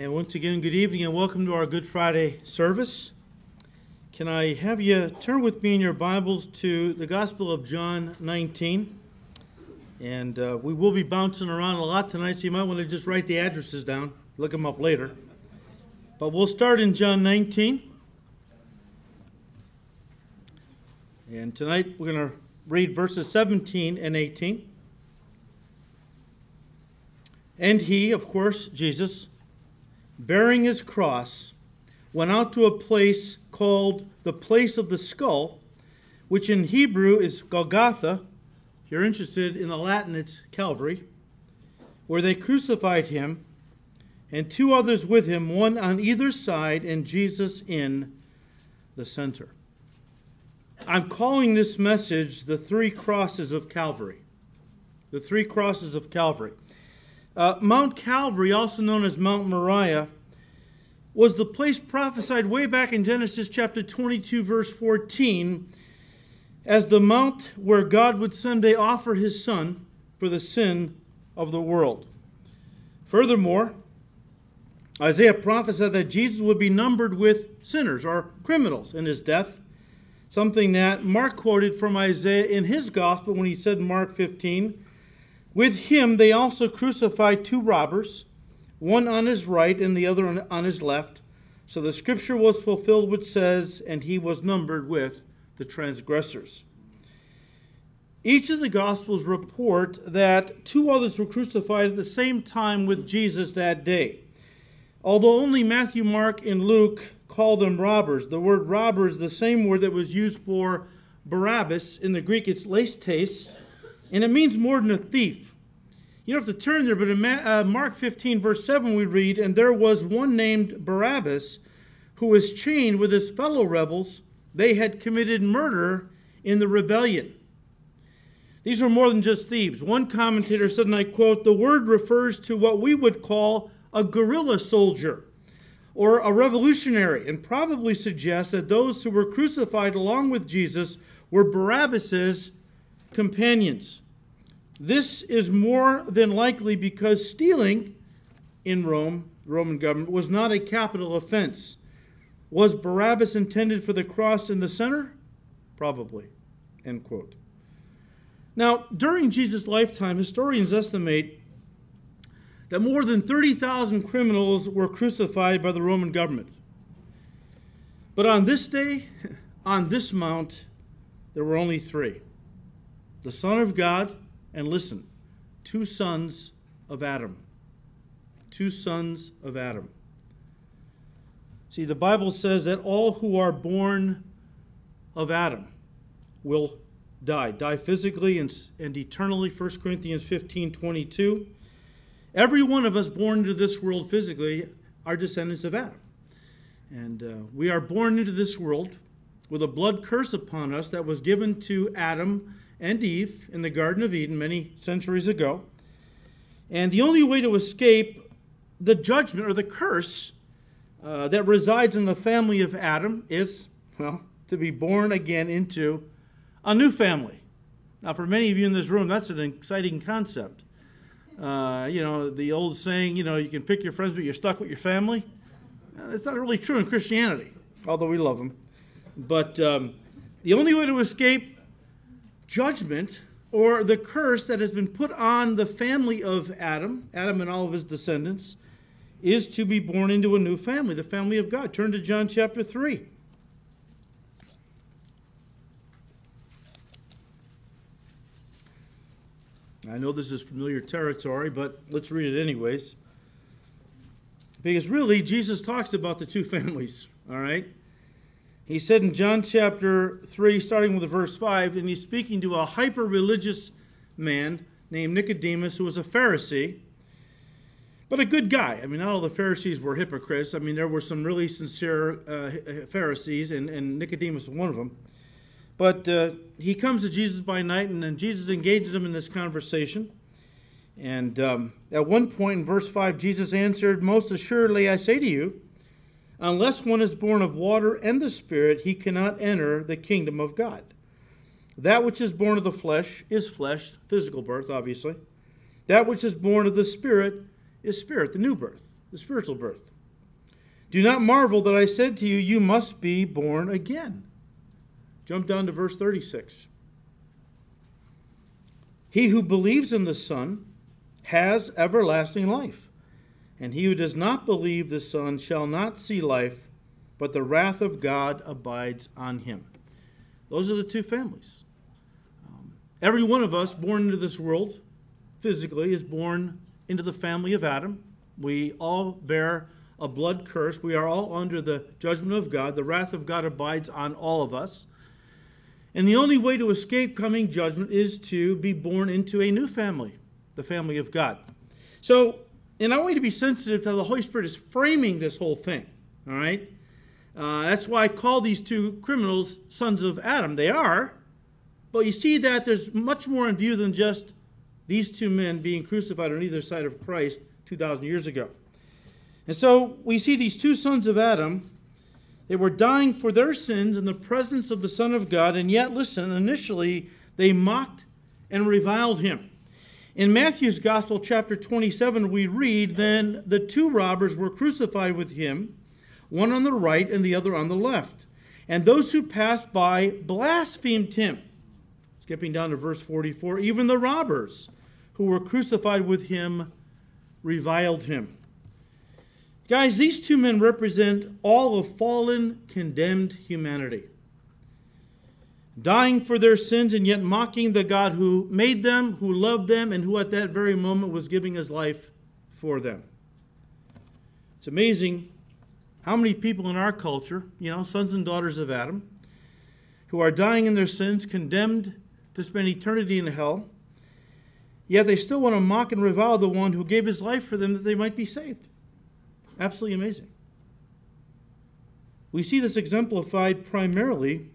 And once again, good evening and welcome to our Good Friday service. Can I have you turn with me in your Bibles to the Gospel of John 19? And uh, we will be bouncing around a lot tonight, so you might want to just write the addresses down, look them up later. But we'll start in John 19. And tonight we're going to read verses 17 and 18. And he, of course, Jesus, bearing his cross, went out to a place called the place of the skull, which in Hebrew is Golgotha. If you're interested in the Latin, it's Calvary, where they crucified him, and two others with him, one on either side, and Jesus in the center. I'm calling this message the three crosses of Calvary. The three crosses of Calvary. Uh, Mount Calvary, also known as Mount Moriah, was the place prophesied way back in Genesis chapter 22, verse 14, as the mount where God would someday offer his son for the sin of the world. Furthermore, Isaiah prophesied that Jesus would be numbered with sinners or criminals in his death, something that Mark quoted from Isaiah in his gospel when he said in Mark 15, with him they also crucified two robbers, one on his right and the other on his left. So the scripture was fulfilled, which says, And he was numbered with the transgressors. Each of the Gospels report that two others were crucified at the same time with Jesus that day. Although only Matthew, Mark, and Luke call them robbers, the word robbers the same word that was used for Barabbas. In the Greek, it's leistes, and it means more than a thief. You don't have to turn there, but in uh, Mark 15, verse 7, we read, And there was one named Barabbas who was chained with his fellow rebels. They had committed murder in the rebellion. These were more than just thieves. One commentator said, and I quote, the word refers to what we would call a guerrilla soldier or a revolutionary, and probably suggests that those who were crucified along with Jesus were Barabbas's companions. This is more than likely because stealing in Rome, the Roman government, was not a capital offense. Was Barabbas intended for the cross in the center? Probably. End quote. Now, during Jesus' lifetime, historians estimate that more than 30,000 criminals were crucified by the Roman government. But on this day, on this mount, there were only three the Son of God, and listen, two sons of Adam. Two sons of Adam. See, the Bible says that all who are born of Adam will die, die physically and, and eternally, 1 Corinthians 15 22. Every one of us born into this world physically are descendants of Adam. And uh, we are born into this world with a blood curse upon us that was given to Adam and Eve in the Garden of Eden many centuries ago. And the only way to escape the judgment or the curse uh, that resides in the family of Adam is, well, to be born again into a new family. Now, for many of you in this room, that's an exciting concept. Uh, you know, the old saying, you know, you can pick your friends, but you're stuck with your family. Uh, that's not really true in Christianity, although we love them. But um, the only way to escape judgment or the curse that has been put on the family of Adam, Adam and all of his descendants, is to be born into a new family, the family of God. Turn to John chapter 3. I know this is familiar territory, but let's read it anyways. Because really, Jesus talks about the two families, all right? He said in John chapter 3, starting with verse 5, and he's speaking to a hyper religious man named Nicodemus, who was a Pharisee, but a good guy. I mean, not all the Pharisees were hypocrites. I mean, there were some really sincere uh, Pharisees, and, and Nicodemus was one of them. But uh, he comes to Jesus by night, and then Jesus engages him in this conversation. And um, at one point in verse 5, Jesus answered, Most assuredly I say to you, Unless one is born of water and the Spirit, he cannot enter the kingdom of God. That which is born of the flesh is flesh, physical birth, obviously. That which is born of the Spirit is spirit, the new birth. the spiritual birth. Do not marvel that I said to you, You must be born again. Jump down to verse 36. He who believes in the Son has everlasting life, and he who does not believe the Son shall not see life, but the wrath of God abides on him. Those are the two families. Um, every one of us born into this world physically is born into the family of Adam. We all bear a blood curse. We are all under the judgment of God. The wrath of God abides on all of us. And the only way to escape coming judgment is to be born into a new family, the family of God. So, and I want you to be sensitive to how the Holy Spirit is framing this whole thing. All right? Uh, that's why I call these two criminals sons of Adam. They are. But you see that there's much more in view than just these two men being crucified on either side of Christ 2,000 years ago. And so we see these two sons of Adam. They were dying for their sins in the presence of the Son of God, and yet, listen, initially they mocked and reviled him. In Matthew's Gospel, chapter 27, we read, Then the two robbers were crucified with him, one on the right and the other on the left. And those who passed by blasphemed him. Skipping down to verse 44, even the robbers who were crucified with him reviled him. Guys, these two men represent all of fallen, condemned humanity. Dying for their sins and yet mocking the God who made them, who loved them, and who at that very moment was giving his life for them. It's amazing how many people in our culture, you know, sons and daughters of Adam, who are dying in their sins, condemned to spend eternity in hell, yet they still want to mock and revile the one who gave his life for them that they might be saved. Absolutely amazing. We see this exemplified primarily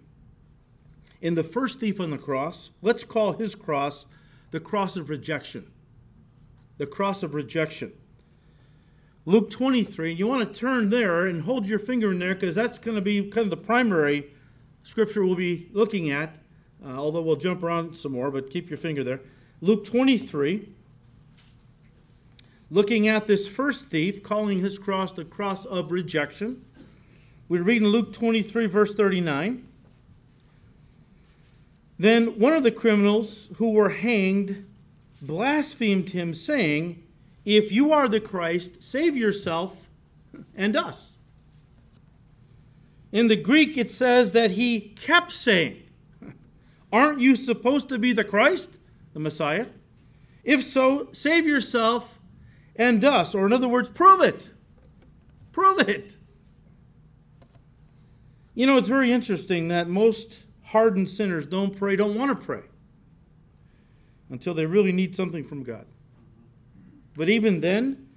in the first thief on the cross. Let's call his cross the cross of rejection. The cross of rejection. Luke 23, you want to turn there and hold your finger in there because that's going to be kind of the primary scripture we'll be looking at, uh, although we'll jump around some more, but keep your finger there. Luke 23 looking at this first thief, calling his cross the cross of rejection. We read in Luke 23, verse 39. Then one of the criminals who were hanged blasphemed him, saying, If you are the Christ, save yourself and us. In the Greek, it says that he kept saying, Aren't you supposed to be the Christ, the Messiah? If so, save yourself and us. Or, in other words, prove it. Prove it. You know, it's very interesting that most hardened sinners don't pray, don't want to pray until they really need something from God. But even then,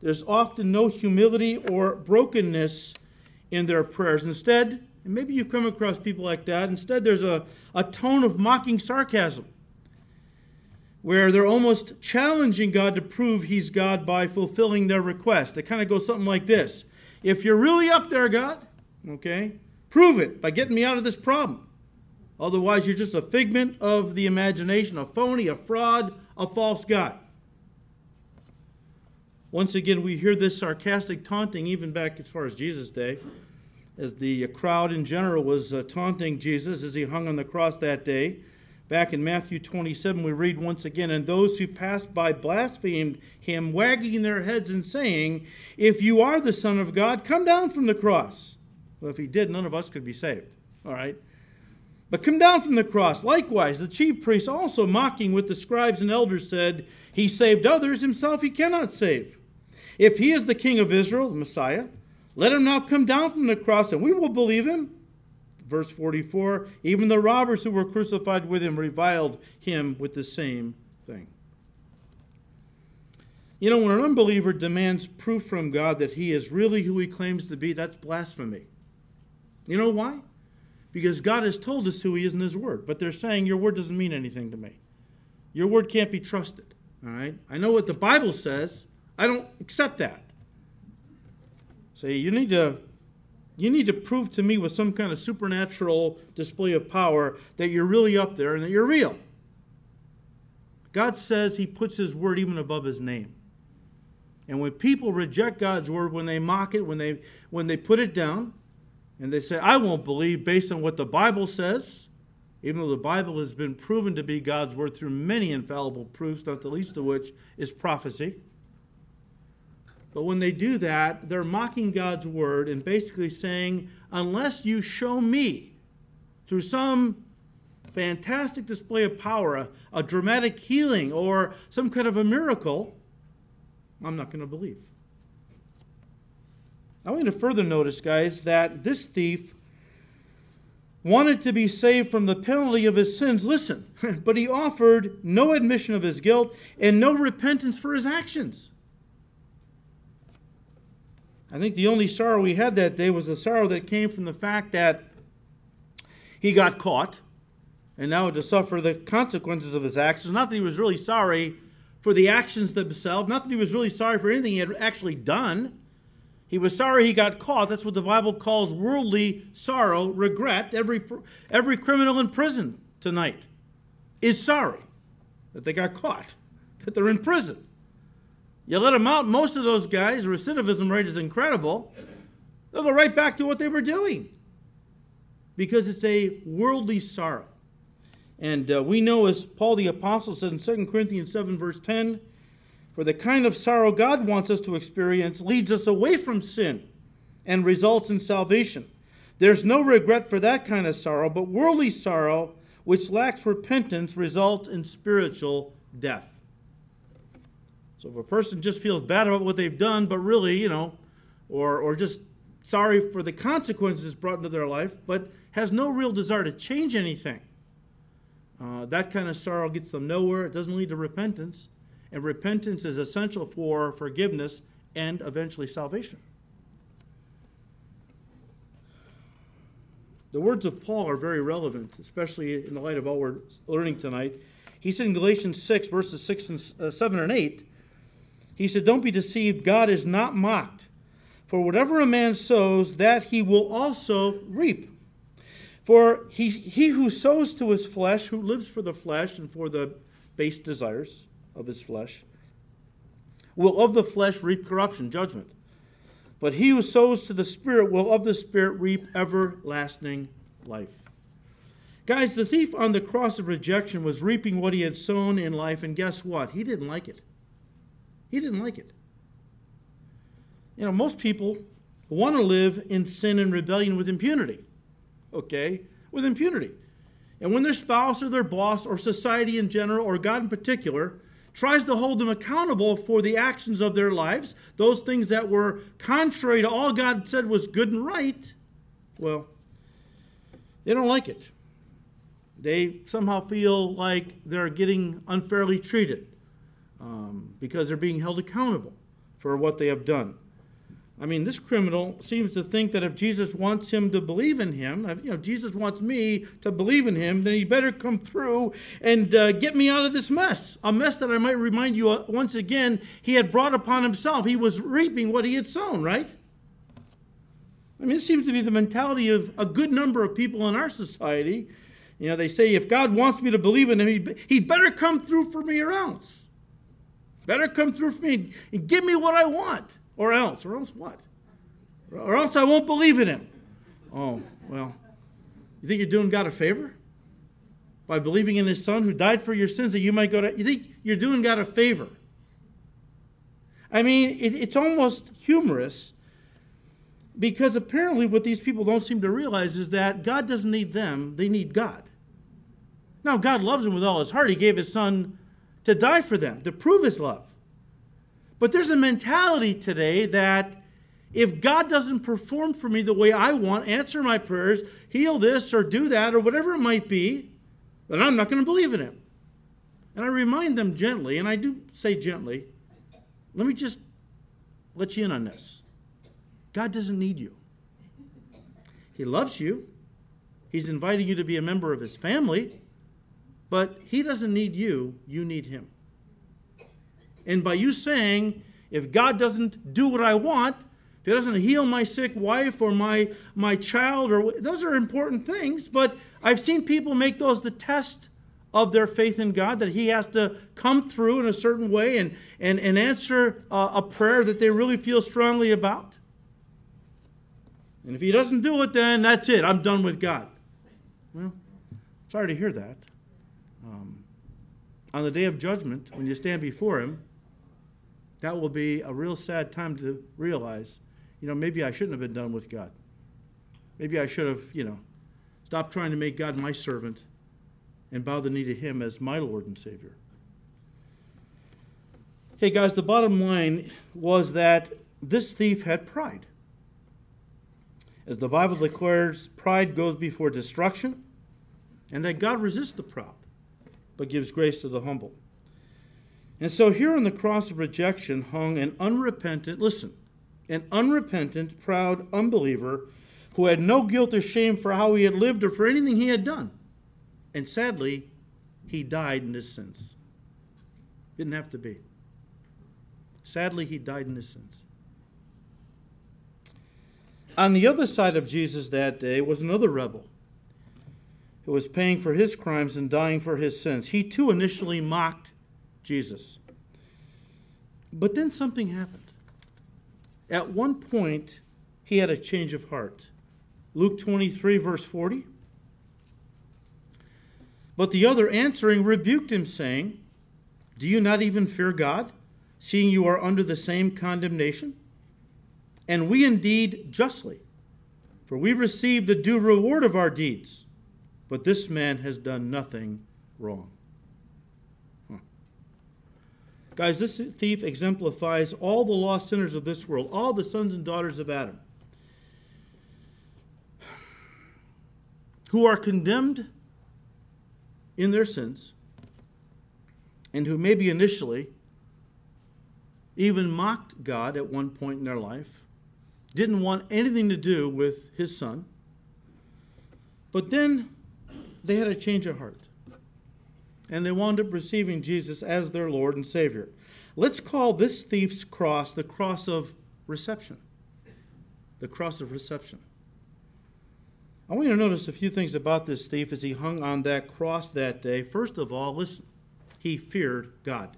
there's often no humility or brokenness in their prayers. Instead, and maybe you've come across people like that, instead, there's a, a tone of mocking sarcasm where they're almost challenging God to prove He's God by fulfilling their request. It kind of goes something like this If you're really up there, God, okay, prove it by getting me out of this problem. Otherwise, you're just a figment of the imagination, a phony, a fraud, a false God. Once again, we hear this sarcastic taunting even back as far as Jesus' day, as the crowd in general was uh, taunting Jesus as he hung on the cross that day. Back in Matthew 27, we read once again, And those who passed by blasphemed him, wagging their heads and saying, If you are the Son of God, come down from the cross. Well, if he did, none of us could be saved. All right? But come down from the cross. Likewise, the chief priests, also mocking with the scribes and elders, said, He saved others, himself he cannot save. If he is the king of Israel, the Messiah, let him now come down from the cross, and we will believe him. Verse 44 Even the robbers who were crucified with him reviled him with the same thing. You know, when an unbeliever demands proof from God that he is really who he claims to be, that's blasphemy. You know why? Because God has told us who he is in his word, but they're saying your word doesn't mean anything to me. Your word can't be trusted. All right? I know what the Bible says. I don't accept that. Say, you need to you need to prove to me with some kind of supernatural display of power that you're really up there and that you're real. God says He puts His word even above His name. And when people reject God's word, when they mock it, when they when they put it down, and they say, I won't believe based on what the Bible says, even though the Bible has been proven to be God's word through many infallible proofs, not the least of which is prophecy. But when they do that, they're mocking God's word and basically saying, unless you show me through some fantastic display of power, a, a dramatic healing, or some kind of a miracle, I'm not going to believe. I want you to further notice, guys, that this thief wanted to be saved from the penalty of his sins. Listen, but he offered no admission of his guilt and no repentance for his actions. I think the only sorrow he had that day was the sorrow that came from the fact that he got caught and now had to suffer the consequences of his actions. Not that he was really sorry for the actions themselves, not that he was really sorry for anything he had actually done. He was sorry he got caught. That's what the Bible calls worldly sorrow, regret. Every, every criminal in prison tonight is sorry that they got caught, that they're in prison. You let them out, most of those guys, recidivism rate is incredible. They'll go right back to what they were doing because it's a worldly sorrow. And uh, we know, as Paul the Apostle said in 2 Corinthians 7, verse 10, for the kind of sorrow God wants us to experience leads us away from sin and results in salvation. There's no regret for that kind of sorrow, but worldly sorrow, which lacks repentance, results in spiritual death. So if a person just feels bad about what they've done, but really, you know, or, or just sorry for the consequences brought into their life, but has no real desire to change anything, uh, that kind of sorrow gets them nowhere. It doesn't lead to repentance. And repentance is essential for forgiveness and eventually salvation. The words of Paul are very relevant, especially in the light of all we're learning tonight. He said in Galatians 6, verses 6 and uh, 7 and 8, he said, Don't be deceived, God is not mocked. For whatever a man sows, that he will also reap. For he, he who sows to his flesh, who lives for the flesh and for the base desires of his flesh, will of the flesh reap corruption, judgment. But he who sows to the Spirit will of the Spirit reap everlasting life. Guys, the thief on the cross of rejection was reaping what he had sown in life, and guess what? He didn't like it. He didn't like it. You know, most people want to live in sin and rebellion with impunity, okay? With impunity. And when their spouse or their boss or society in general or God in particular tries to hold them accountable for the actions of their lives, those things that were contrary to all God said was good and right, well, they don't like it. They somehow feel like they're getting unfairly treated um, because they're being held accountable for what they have done. I mean, this criminal seems to think that if Jesus wants him to believe in him, if, you know, Jesus wants me to believe in him, then he better come through and uh, get me out of this mess. A mess that I might remind you uh, once again, he had brought upon himself. He was reaping what he had sown, right? I mean, it seems to be the mentality of a good number of people in our society. You know, they say, if God wants me to believe in him, he'd, he'd better come through for me or else. Better come through for me and give me what I want, or else. Or else what? Or else I won't believe in him. Oh, well, you think you're doing God a favor? By believing in his son who died for your sins that you might go to. You think you're doing God a favor? I mean, it, it's almost humorous because apparently what these people don't seem to realize is that God doesn't need them, they need God. Now, God loves them with all his heart. He gave his son to die for them, to prove his love. But there's a mentality today that if God doesn't perform for me the way I want, answer my prayers, heal this or do that or whatever it might be, then I'm not going to believe in him. And I remind them gently, and I do say gently, let me just let you in on this. God doesn't need you. He loves you. He's inviting you to be a member of his family. But he doesn't need you, you need him. And by you saying, if God doesn't do what I want, if he doesn't heal my sick wife or my, my child, or those are important things, but I've seen people make those the test of their faith in God, that he has to come through in a certain way and, and, and answer a prayer that they really feel strongly about. And if he doesn't do it, then that's it. I'm done with God. Well, sorry to hear that. Um, on the day of judgment, when you stand before him, that will be a real sad time to realize, you know, maybe I shouldn't have been done with God. Maybe I should have, you know, stopped trying to make God my servant and bow the knee to him as my Lord and Savior. Hey, guys, the bottom line was that this thief had pride. As the Bible declares, pride goes before destruction, and that God resists the proud, but gives grace to the humble. And so here on the cross of rejection hung an unrepentant, listen, an unrepentant, proud unbeliever who had no guilt or shame for how he had lived or for anything he had done. And sadly, he died in his sins. Didn't have to be. Sadly, he died in his sins. On the other side of Jesus that day was another rebel who was paying for his crimes and dying for his sins. He too initially mocked Jesus. But then something happened. At one point, he had a change of heart. Luke 23, verse 40. But the other answering rebuked him, saying, Do you not even fear God, seeing you are under the same condemnation? And we indeed justly, for we receive the due reward of our deeds. But this man has done nothing wrong. Guys, this thief exemplifies all the lost sinners of this world, all the sons and daughters of Adam, who are condemned in their sins, and who maybe initially even mocked God at one point in their life, didn't want anything to do with his son, but then they had a change of heart and they wound up receiving Jesus as their Lord and Savior. Let's call this thief's cross the cross of reception. The cross of reception. I want you to notice a few things about this thief as he hung on that cross that day. First of all, listen, he feared God.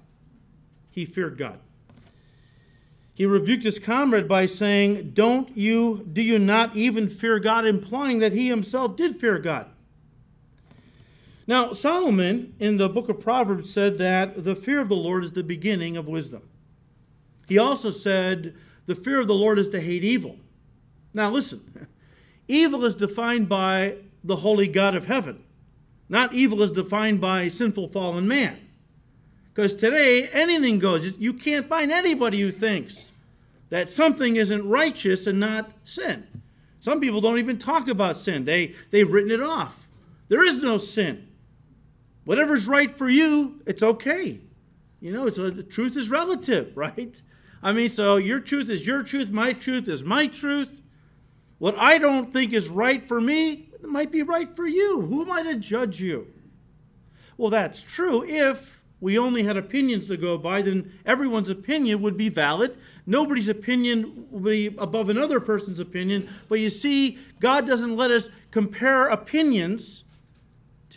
He feared God. He rebuked his comrade by saying, Don't you, do you not even fear God? implying that he himself did fear God. Now, Solomon in the book of Proverbs said that the fear of the Lord is the beginning of wisdom. He also said the fear of the Lord is to hate evil. Now, listen, evil is defined by the holy God of heaven, not evil is defined by sinful fallen man. Because today, anything goes. You can't find anybody who thinks that something isn't righteous and not sin. Some people don't even talk about sin, they, they've written it off. There is no sin. Whatever's right for you, it's okay. You know, it's a, the truth is relative, right? I mean, so your truth is your truth, my truth is my truth. What I don't think is right for me might be right for you. Who am I to judge you? Well, that's true. If we only had opinions to go by, then everyone's opinion would be valid. Nobody's opinion would be above another person's opinion. But you see, God doesn't let us compare opinions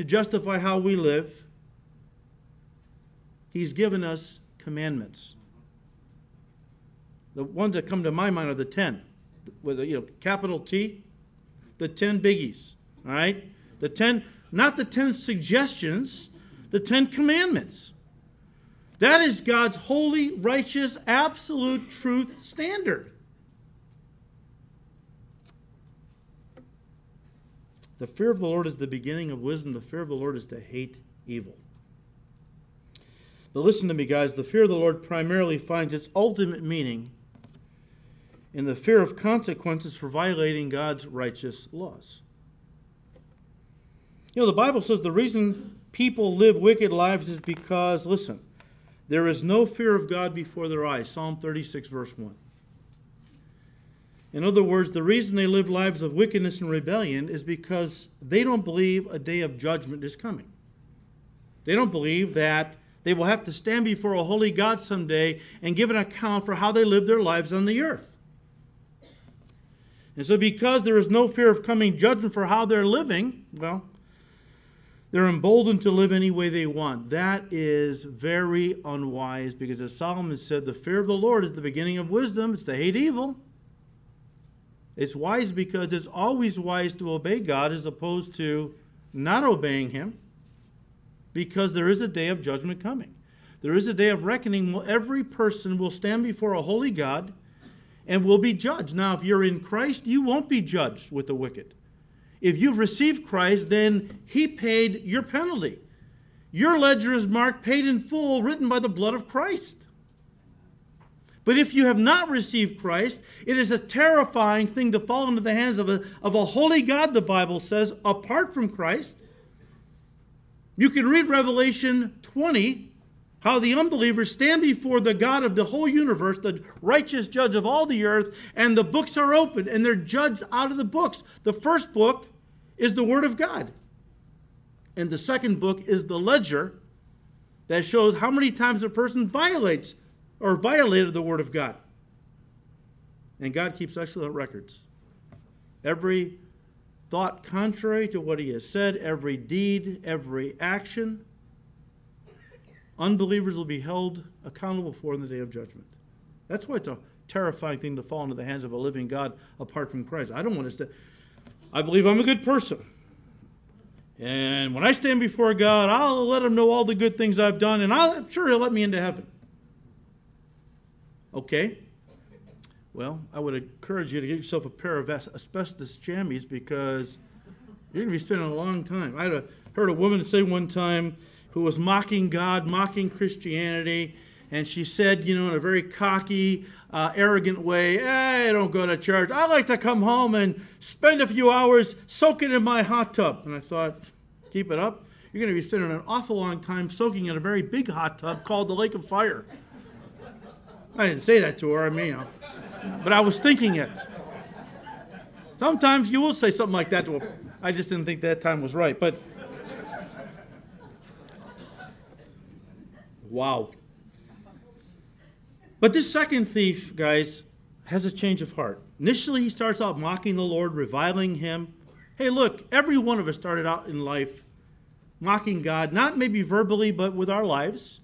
to justify how we live, He's given us commandments. The ones that come to my mind are the 10, with a you know, capital T, the 10 biggies. All right? The 10, not the 10 suggestions, the 10 commandments. That is God's holy, righteous, absolute truth standard. The fear of the Lord is the beginning of wisdom. The fear of the Lord is to hate evil. But listen to me, guys. The fear of the Lord primarily finds its ultimate meaning in the fear of consequences for violating God's righteous laws. You know, the Bible says the reason people live wicked lives is because, listen, there is no fear of God before their eyes. Psalm 36, verse 1. In other words, the reason they live lives of wickedness and rebellion is because they don't believe a day of judgment is coming. They don't believe that they will have to stand before a holy God someday and give an account for how they lived their lives on the earth. And so, because there is no fear of coming judgment for how they're living, well, They're emboldened to live any way they want. That is very unwise because, as Solomon said, the fear of the Lord is the beginning of wisdom. It's to hate evil. It's wise because it's always wise to obey God as opposed to not obeying Him because there is a day of judgment coming. There is a day of reckoning. Well, every person will stand before a holy God and will be judged. Now, if you're in Christ, you won't be judged with the wicked. If you've received Christ, then He paid your penalty. Your ledger is marked paid in full, written by the blood of Christ. But if you have not received Christ, it is a terrifying thing to fall into the hands of a, of a holy God, the Bible says, apart from Christ. You can read Revelation 20, how the unbelievers stand before the God of the whole universe, the righteous judge of all the earth, and the books are open and they're judged out of the books. The first book is the Word of God, and the second book is the ledger that shows how many times a person violates or violated the Word of God. And God keeps excellent records. Every thought contrary to what He has said, every deed, every action unbelievers will be held accountable for in the day of judgment. That's why it's a terrifying thing to fall into the hands of a living God apart from Christ. I don't want to stay. I believe I'm a good person. And when I stand before God, I'll let him know all the good things I've done, and I'm sure he'll let me into heaven. Okay? Well, I would encourage you to get yourself a pair of asbestos jammies because you're going to be spending a long time. I heard a woman say one time, who was mocking God, mocking Christianity. And she said, you know, in a very cocky, uh, arrogant way, hey, I don't go to church. I like to come home and spend a few hours soaking in my hot tub. And I thought, keep it up. You're going to be spending an awful long time soaking in a very big hot tub called the Lake of Fire. I didn't say that to her, I mean, you know, but I was thinking it. Sometimes you will say something like that to her. I just didn't think that time was right. But Wow. But this second thief, guys, has a change of heart. Initially, he starts out mocking the Lord, reviling him. Hey, look, every one of us started out in life mocking God, not maybe verbally, but with our lives.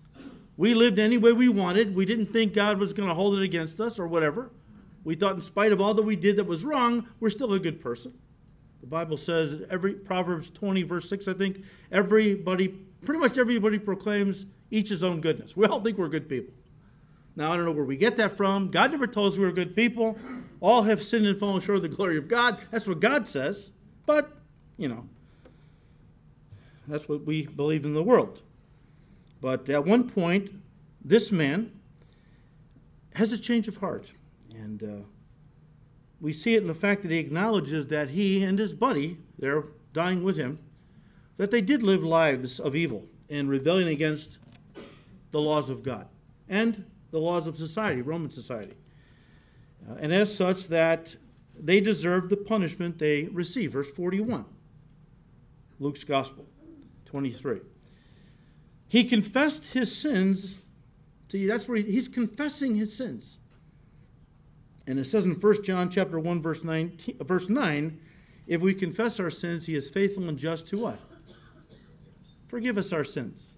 We lived any way we wanted. We didn't think God was going to hold it against us or whatever. We thought, in spite of all that we did that was wrong, we're still a good person. The Bible says, every Proverbs 20, verse 6, I think, everybody, pretty much everybody proclaims each his own goodness. We all think we're good people. Now, I don't know where we get that from. God never told us we were good people. All have sinned and fallen short of the glory of God. That's what God says. But, you know, that's what we believe in the world. But at one point, this man has a change of heart. And uh, we see it in the fact that he acknowledges that he and his buddy, they're dying with him, that they did live lives of evil and rebellion against the laws of God and the laws of society, Roman society. Uh, and as such, that they deserve the punishment they receive. Verse 41, Luke's Gospel, 23. He confessed his sins. See, that's where he, he's confessing his sins. And it says in 1 John chapter 1, verse 19, verse 9, if we confess our sins, he is faithful and just to what? Forgive us our sins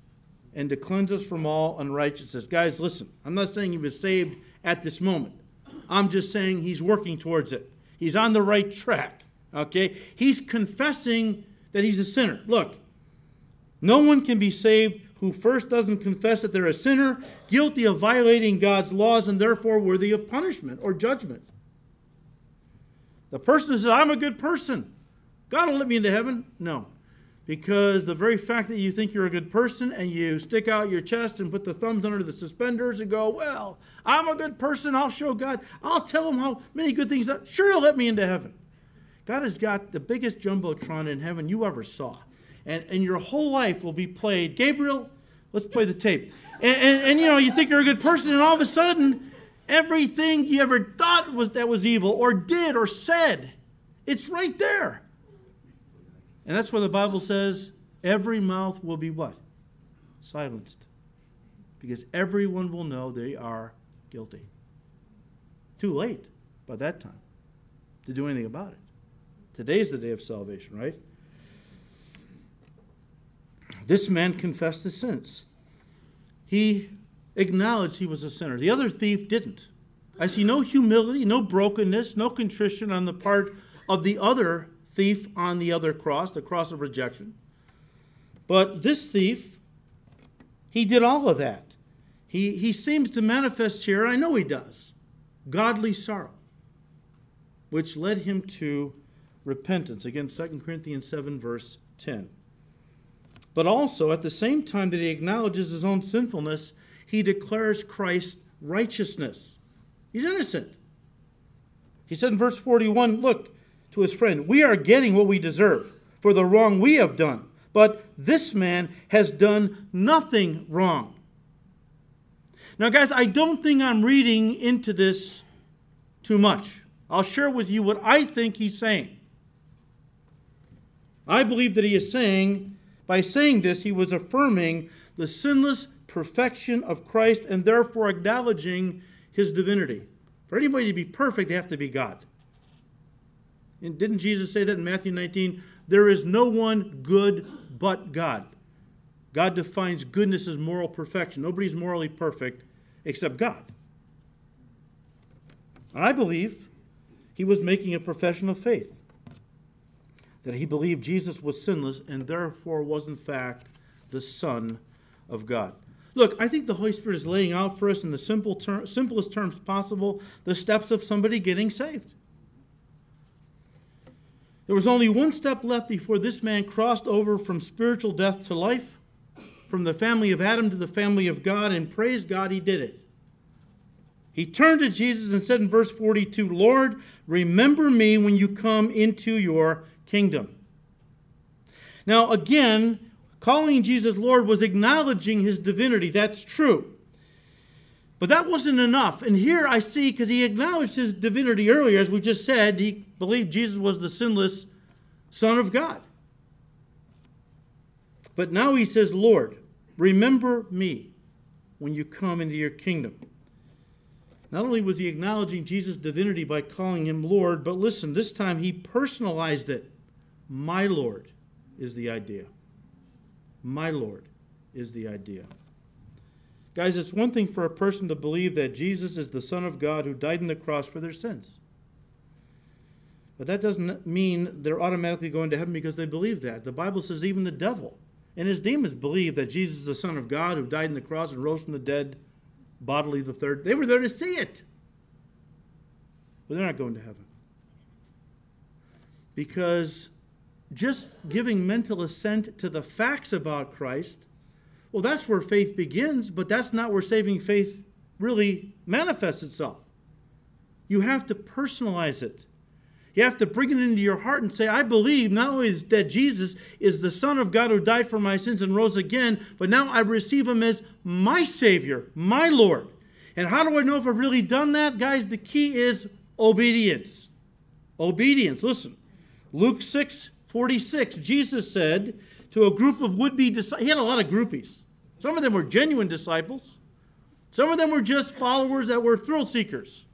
and to cleanse us from all unrighteousness. Guys, listen, I'm not saying he was saved at this moment. I'm just saying he's working towards it. He's on the right track. Okay? He's confessing that he's a sinner. Look, no one can be saved who first doesn't confess that they're a sinner, guilty of violating God's laws, and therefore worthy of punishment or judgment. The person who says, I'm a good person. God will let me into heaven. No because the very fact that you think you're a good person and you stick out your chest and put the thumbs under the suspenders and go, Well, I'm a good person, I'll show God, I'll tell him how many good things, that, sure, he'll let me into heaven. God has got the biggest jumbotron in heaven you ever saw. And, and your whole life will be played. Gabriel, let's play the tape. And, and, and, you know, you think you're a good person, and all of a sudden, everything you ever thought was that was evil or did or said, it's right there. And that's why the Bible says every mouth will be what? Silenced. Because everyone will know they are guilty. Too late by that time to do anything about it. Today's the day of salvation, right? This man confessed his sins. He acknowledged he was a sinner. The other thief didn't. I see no humility, no brokenness, no contrition on the part of the other thief on the other cross, the cross of rejection. But this thief, he did all of that. He, he seems to manifest here, I know he does, godly sorrow, which led him to repentance. Again, 2 Corinthians 7, verse 10. But also, at the same time that he acknowledges his own sinfulness, he declares Christ's righteousness. He's innocent. He said in verse 41 Look to his friend, we are getting what we deserve for the wrong we have done. But this man has done nothing wrong. Now, guys, I don't think I'm reading into this too much. I'll share with you what I think he's saying. I believe that he is saying, by saying this, he was affirming the sinless perfection of Christ and therefore acknowledging his divinity. For anybody to be perfect, they have to be God. And didn't Jesus say that in Matthew 19? There is no one good but God. God defines goodness as moral perfection. Nobody's morally perfect except God. I believe he was making a profession of faith that he believed Jesus was sinless and therefore was, in fact, the Son of God. Look, I think the Holy Spirit is laying out for us in the simple ter- simplest terms possible the steps of somebody getting saved. There was only one step left before this man crossed over from spiritual death to life, from the family of Adam to the family of God, and praise God, he did it. He turned to Jesus and said in verse 42, Lord, remember me when you come into your kingdom. Now, again, calling Jesus Lord was acknowledging his divinity. That's true. But that wasn't enough. And here I see, because he acknowledged his divinity earlier, as we just said, he believed Jesus was the sinless Son of God. But now he says, Lord, remember me when you come into your kingdom. Not only was he acknowledging Jesus' divinity by calling him Lord, but listen, this time he personalized it. My Lord is the idea. My Lord is the idea. Guys, it's one thing for a person to believe that Jesus is the Son of God who died on the cross for their sins. But that doesn't mean they're automatically going to heaven because they believe that. The Bible says even the devil and his demons believe that Jesus is the Son of God who died on the cross and rose from the dead bodily the third. They were there to see it. But they're not going to heaven. Because just giving mental assent to the facts about Christ, well, that's where faith begins, but that's not where saving faith really manifests itself. You have to personalize it. You have to bring it into your heart and say, I believe not only that Jesus is the Son of God who died for my sins and rose again, but now I receive him as my Savior, my Lord. And how do I know if I've really done that? Guys, the key is obedience. Obedience. Listen, Luke 6 46, Jesus said to a group of would be disciples, he had a lot of groupies. Some of them were genuine disciples, some of them were just followers that were thrill seekers.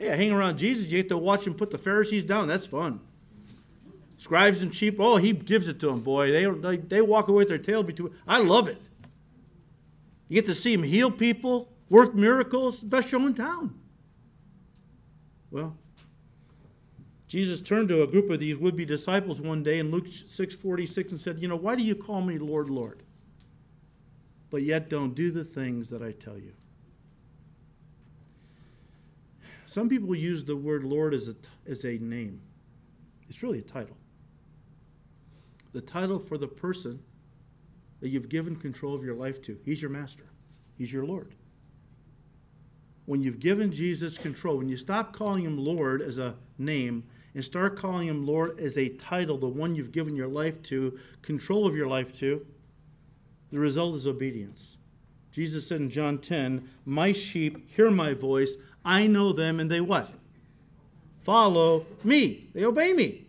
I hang around Jesus, you get to watch him put the Pharisees down. That's fun. Scribes and sheep, oh, he gives it to them, boy. They, they, they walk away with their tail between. I love it. You get to see him heal people, work miracles, best show in town. Well, Jesus turned to a group of these would-be disciples one day in Luke 6:46 and said, "You know, why do you call me Lord, Lord? But yet don't do the things that I tell you." Some people use the word Lord as a, as a name. It's really a title. The title for the person that you've given control of your life to. He's your master, He's your Lord. When you've given Jesus control, when you stop calling Him Lord as a name and start calling Him Lord as a title, the one you've given your life to, control of your life to, the result is obedience. Jesus said in John 10, My sheep hear my voice, I know them, and they what? Follow me. They obey me.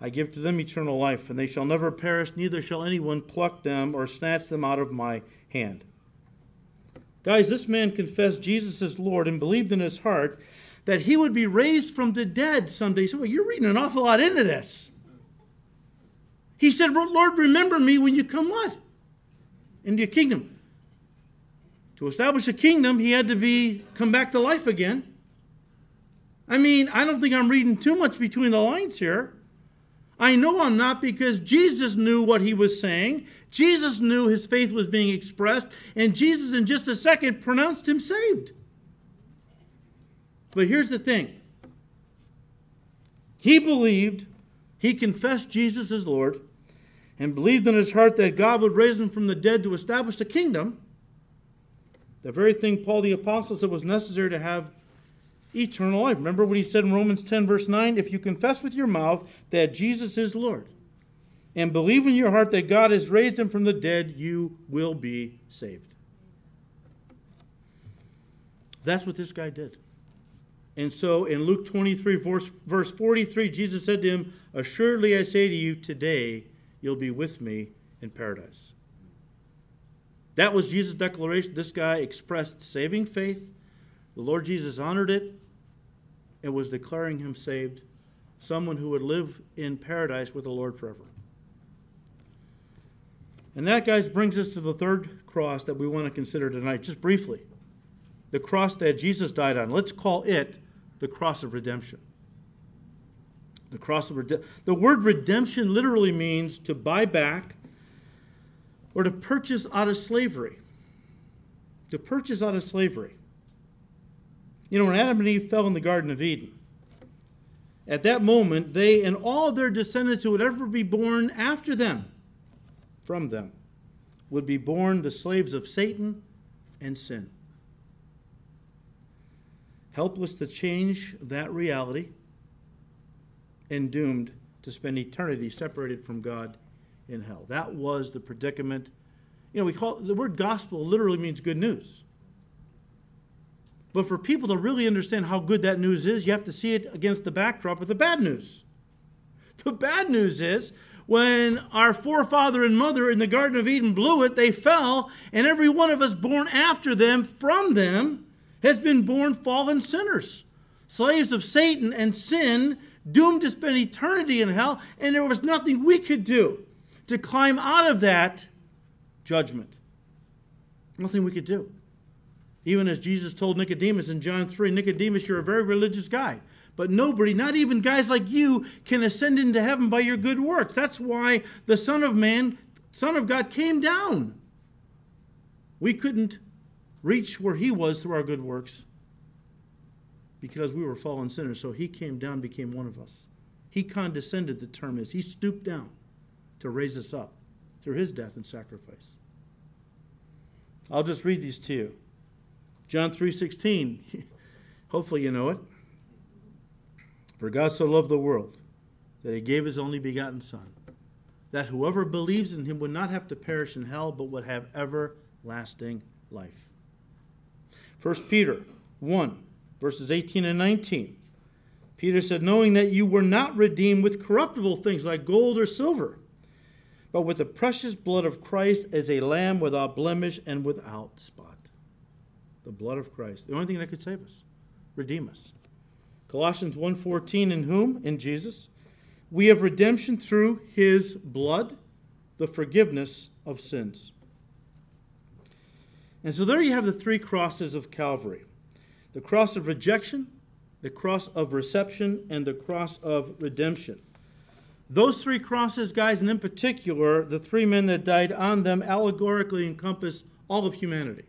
I give to them eternal life, and they shall never perish, neither shall anyone pluck them or snatch them out of my hand. Guys, this man confessed Jesus as Lord and believed in his heart that he would be raised from the dead someday. So well, you're reading an awful lot into this. He said, Lord, remember me when you come what? Into your kingdom. To establish a kingdom, he had to be come back to life again. I mean, I don't think I'm reading too much between the lines here. I know I'm not because Jesus knew what he was saying. Jesus knew his faith was being expressed, and Jesus, in just a second, pronounced him saved. But here's the thing he believed, he confessed Jesus as Lord, and believed in his heart that God would raise him from the dead to establish the kingdom. The very thing Paul the Apostle said was necessary to have eternal life. Remember what he said in Romans 10, verse 9? If you confess with your mouth that Jesus is Lord and believe in your heart that God has raised him from the dead, you will be saved. That's what this guy did. And so in Luke 23, verse, verse 43, Jesus said to him, Assuredly I say to you, today you'll be with me in paradise. That was Jesus' declaration. This guy expressed saving faith. The Lord Jesus honored it and was declaring him saved, someone who would live in paradise with the Lord forever. And that, guys, brings us to the third cross that we want to consider tonight, just briefly. The cross that Jesus died on. Let's call it the cross of redemption. The cross of redemption. The word redemption literally means to buy back or to purchase out of slavery. To purchase out of slavery. You know, when Adam and Eve fell in the Garden of Eden, at that moment, they and all their descendants who would ever be born after them, from them, would be born the slaves of Satan and sin. Helpless to change that reality and doomed to spend eternity separated from God in hell. That was the predicament. You know, we call the word gospel literally means good news. But for people to really understand how good that news is, you have to see it against the backdrop of the bad news. The bad news is when our forefather and mother in the Garden of Eden blew it, they fell, and every one of us born after them from them has been born fallen sinners, slaves of Satan and sin, doomed to spend eternity in hell, and there was nothing we could do to climb out of that judgment. Nothing we could do. Even as Jesus told Nicodemus in John 3 Nicodemus, you're a very religious guy. But nobody, not even guys like you, can ascend into heaven by your good works. That's why the Son of Man, Son of God, came down. We couldn't reach where he was through our good works because we were fallen sinners. So he came down, became one of us. He condescended, the term is. He stooped down to raise us up through his death and sacrifice. I'll just read these to you. John 3:16. Hopefully you know it. For God so loved the world that he gave his only begotten son that whoever believes in him would not have to perish in hell but would have everlasting life. 1 Peter 1 verses 18 and 19. Peter said, knowing that you were not redeemed with corruptible things like gold or silver, but with the precious blood of Christ as a lamb without blemish and without spot the blood of Christ. The only thing that could save us, redeem us. Colossians 1:14 in whom in Jesus we have redemption through his blood, the forgiveness of sins. And so there you have the three crosses of Calvary. The cross of rejection, the cross of reception, and the cross of redemption. Those three crosses, guys, and in particular, the three men that died on them allegorically encompass all of humanity.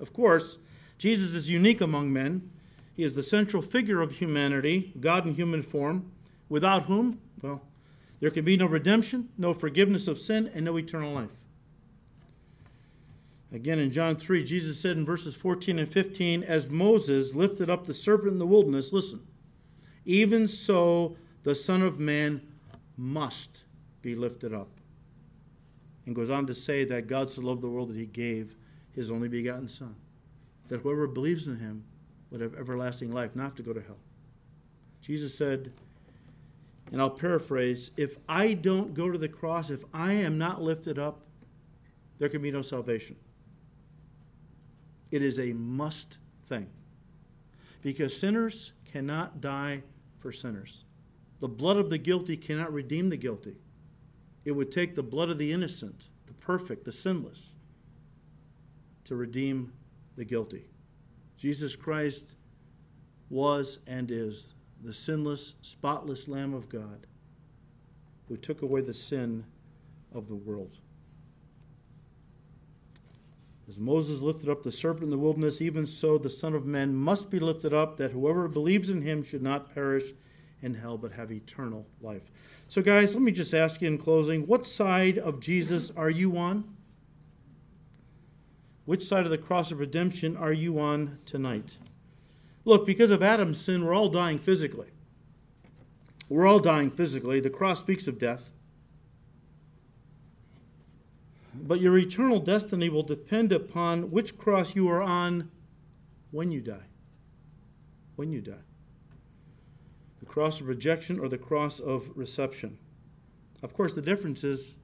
Of course, Jesus is unique among men. He is the central figure of humanity, God in human form, without whom, well, there can be no redemption, no forgiveness of sin, and no eternal life. Again, in John 3, Jesus said in verses 14 and 15, As Moses lifted up the serpent in the wilderness, listen, even so the Son of Man must be lifted up. And goes on to say that God so loved the world that he gave his only begotten Son that whoever believes in him would have everlasting life, not to go to hell. Jesus said, and I'll paraphrase if I don't go to the cross, if I am not lifted up, there can be no salvation. It is a must thing. Because sinners cannot die for sinners. The blood of the guilty cannot redeem the guilty. it would take the blood of the innocent, the perfect, the sinless, to redeem the guilty. Jesus Christ was and is the sinless, spotless Lamb of God who took away the sin of the world. As Moses lifted up the serpent in the wilderness, even so the Son of Man must be lifted up, that whoever believes in him should not perish in hell, but have eternal life. So, guys, let me just ask you in closing what side of Jesus are you on? Which side of the cross of redemption are you on tonight? Look, because of Adam's sin, we're all dying physically. We're all dying physically. The cross speaks of death. But your eternal destiny will depend upon which cross you are on when you die. When you die. The cross of rejection or the cross of reception. Of course, the difference is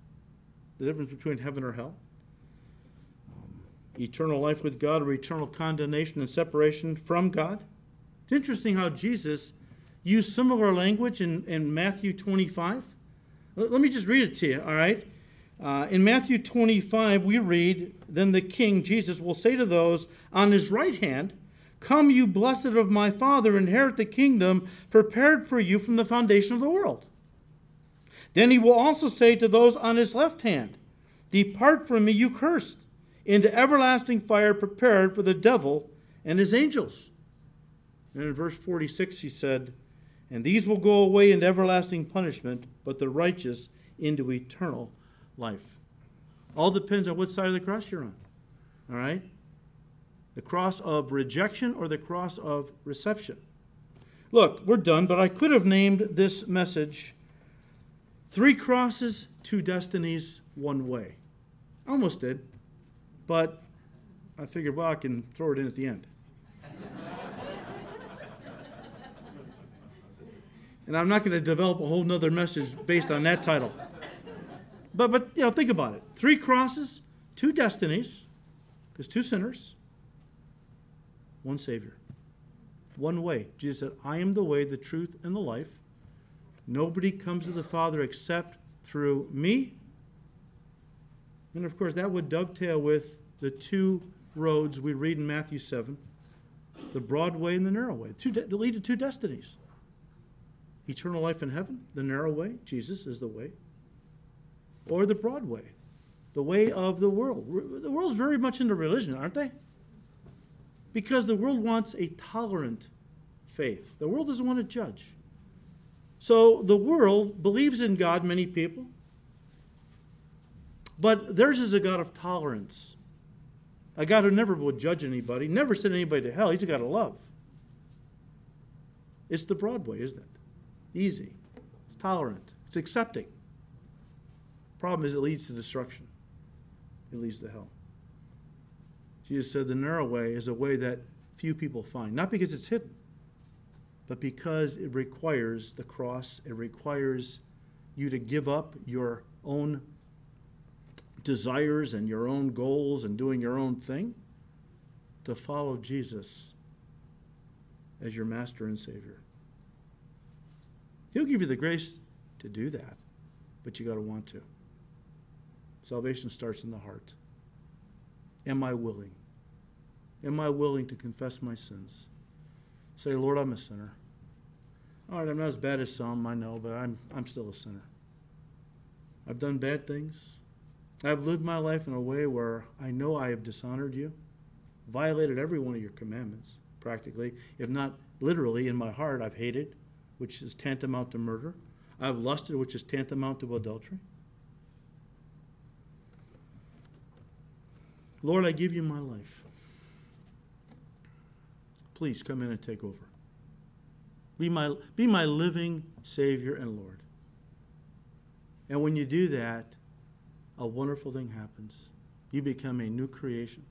the difference between heaven or hell. Eternal life with God or eternal condemnation and separation from God. It's interesting how Jesus used similar language in, in Matthew 25. Let me just read it to you, all right? Uh, in Matthew 25, we read, Then the king, Jesus, will say to those on his right hand, Come, you blessed of my Father, inherit the kingdom prepared for you from the foundation of the world. Then he will also say to those on his left hand, Depart from me, you cursed, into everlasting fire prepared for the devil and his angels. And in verse 46, he said, And these will go away into everlasting punishment, but the righteous into eternal life. All depends on what side of the cross you're on. All right? The cross of rejection or the cross of reception. Look, we're done, but I could have named this message Three Crosses, Two Destinies, One Way. I almost did, but I figured, well, I can throw it in at the end. and I'm not going to develop a whole nother message based on that title. But, but you know, think about it. Three crosses, two destinies, because two sinners, one Savior. One way. Jesus said, I am the way, the truth, and the life. Nobody comes to the Father except through me. And of course, that would dovetail with the two roads we read in Matthew 7 the broad way and the narrow way, two de- lead to two destinies eternal life in heaven, the narrow way, Jesus is the way, or the broad way, the way of the world. The world's very much into religion, aren't they? Because the world wants a tolerant faith. The world doesn't want to judge. So the world believes in God, many people, but theirs is a God of tolerance. A God who never would judge anybody, never send anybody to hell. He's a God of love. It's the Broadway, isn't it? Easy. It's tolerant. It's accepting. Problem is, it leads to destruction, it leads to hell. Jesus said the narrow way is a way that few people find, not because it's hidden, but because it requires the cross, it requires you to give up your own desires and your own goals and doing your own thing to follow Jesus as your master and Savior. He'll give you the grace to do that, but you got to want to. Salvation starts in the heart. Am I willing? Am I willing to confess my sins? Say, Lord, I'm a sinner. All right, I'm not as bad as some, I know, but I'm, I'm still a sinner. I've done bad things. I've lived my life in a way where I know I have dishonored you, violated every one of your commandments, practically. If not literally, in my heart, I've hated, which is tantamount to murder. I've lusted, which is tantamount to adultery. Lord, I give you my life. Please come in and take over. Be my, be my living Savior and Lord. And when you do that, a wonderful thing happens. You become a new creation.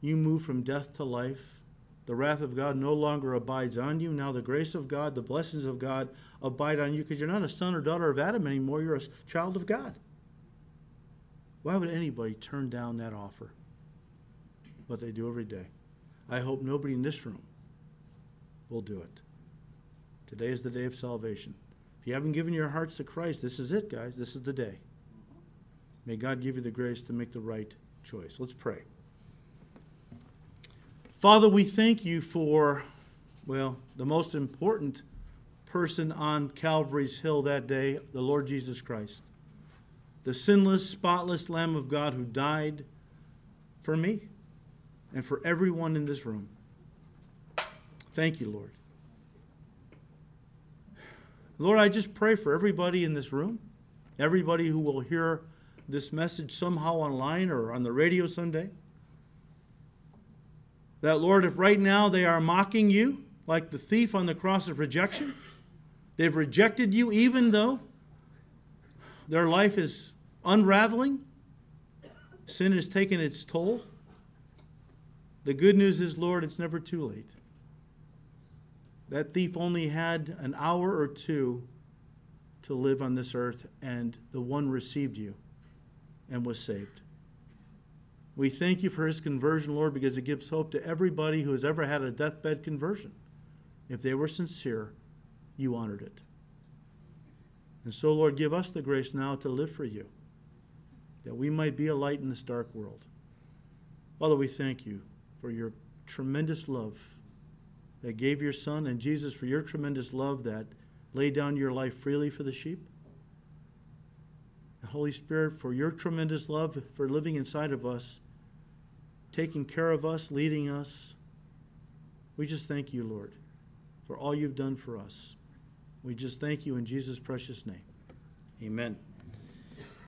You move from death to life. The wrath of God no longer abides on you. Now the grace of God, the blessings of God abide on you because you're not a son or daughter of Adam anymore. You're a child of God. Why would anybody turn down that offer? But they do every day. I hope nobody in this room will do it. Today is the day of salvation. If you haven't given your hearts to Christ, this is it, guys. This is the day. May God give you the grace to make the right choice. Let's pray. Father, we thank you for, well, the most important person on Calvary's Hill that day, the Lord Jesus Christ, the sinless, spotless Lamb of God who died for me and for everyone in this room. Thank you, Lord. Lord, I just pray for everybody in this room, everybody who will hear this message somehow online or on the radio someday. That, Lord, if right now they are mocking you, like the thief on the cross of rejection, they've rejected you even though their life is unraveling, sin has taken its toll. The good news is, Lord, it's never too late. That thief only had an hour or two to live on this earth, and the one received you and was saved. We thank you for his conversion, Lord, because it gives hope to everybody who has ever had a deathbed conversion. If they were sincere, you honored it. And so, Lord, give us the grace now to live for you, that we might be a light in this dark world. Father, we thank you for your tremendous love that gave your Son, and Jesus, for your tremendous love that laid down your life freely for the sheep. The Holy Spirit, for your tremendous love for living inside of us taking care of us, leading us. We just thank you, Lord, for all you've done for us. We just thank you in Jesus' precious name. Amen.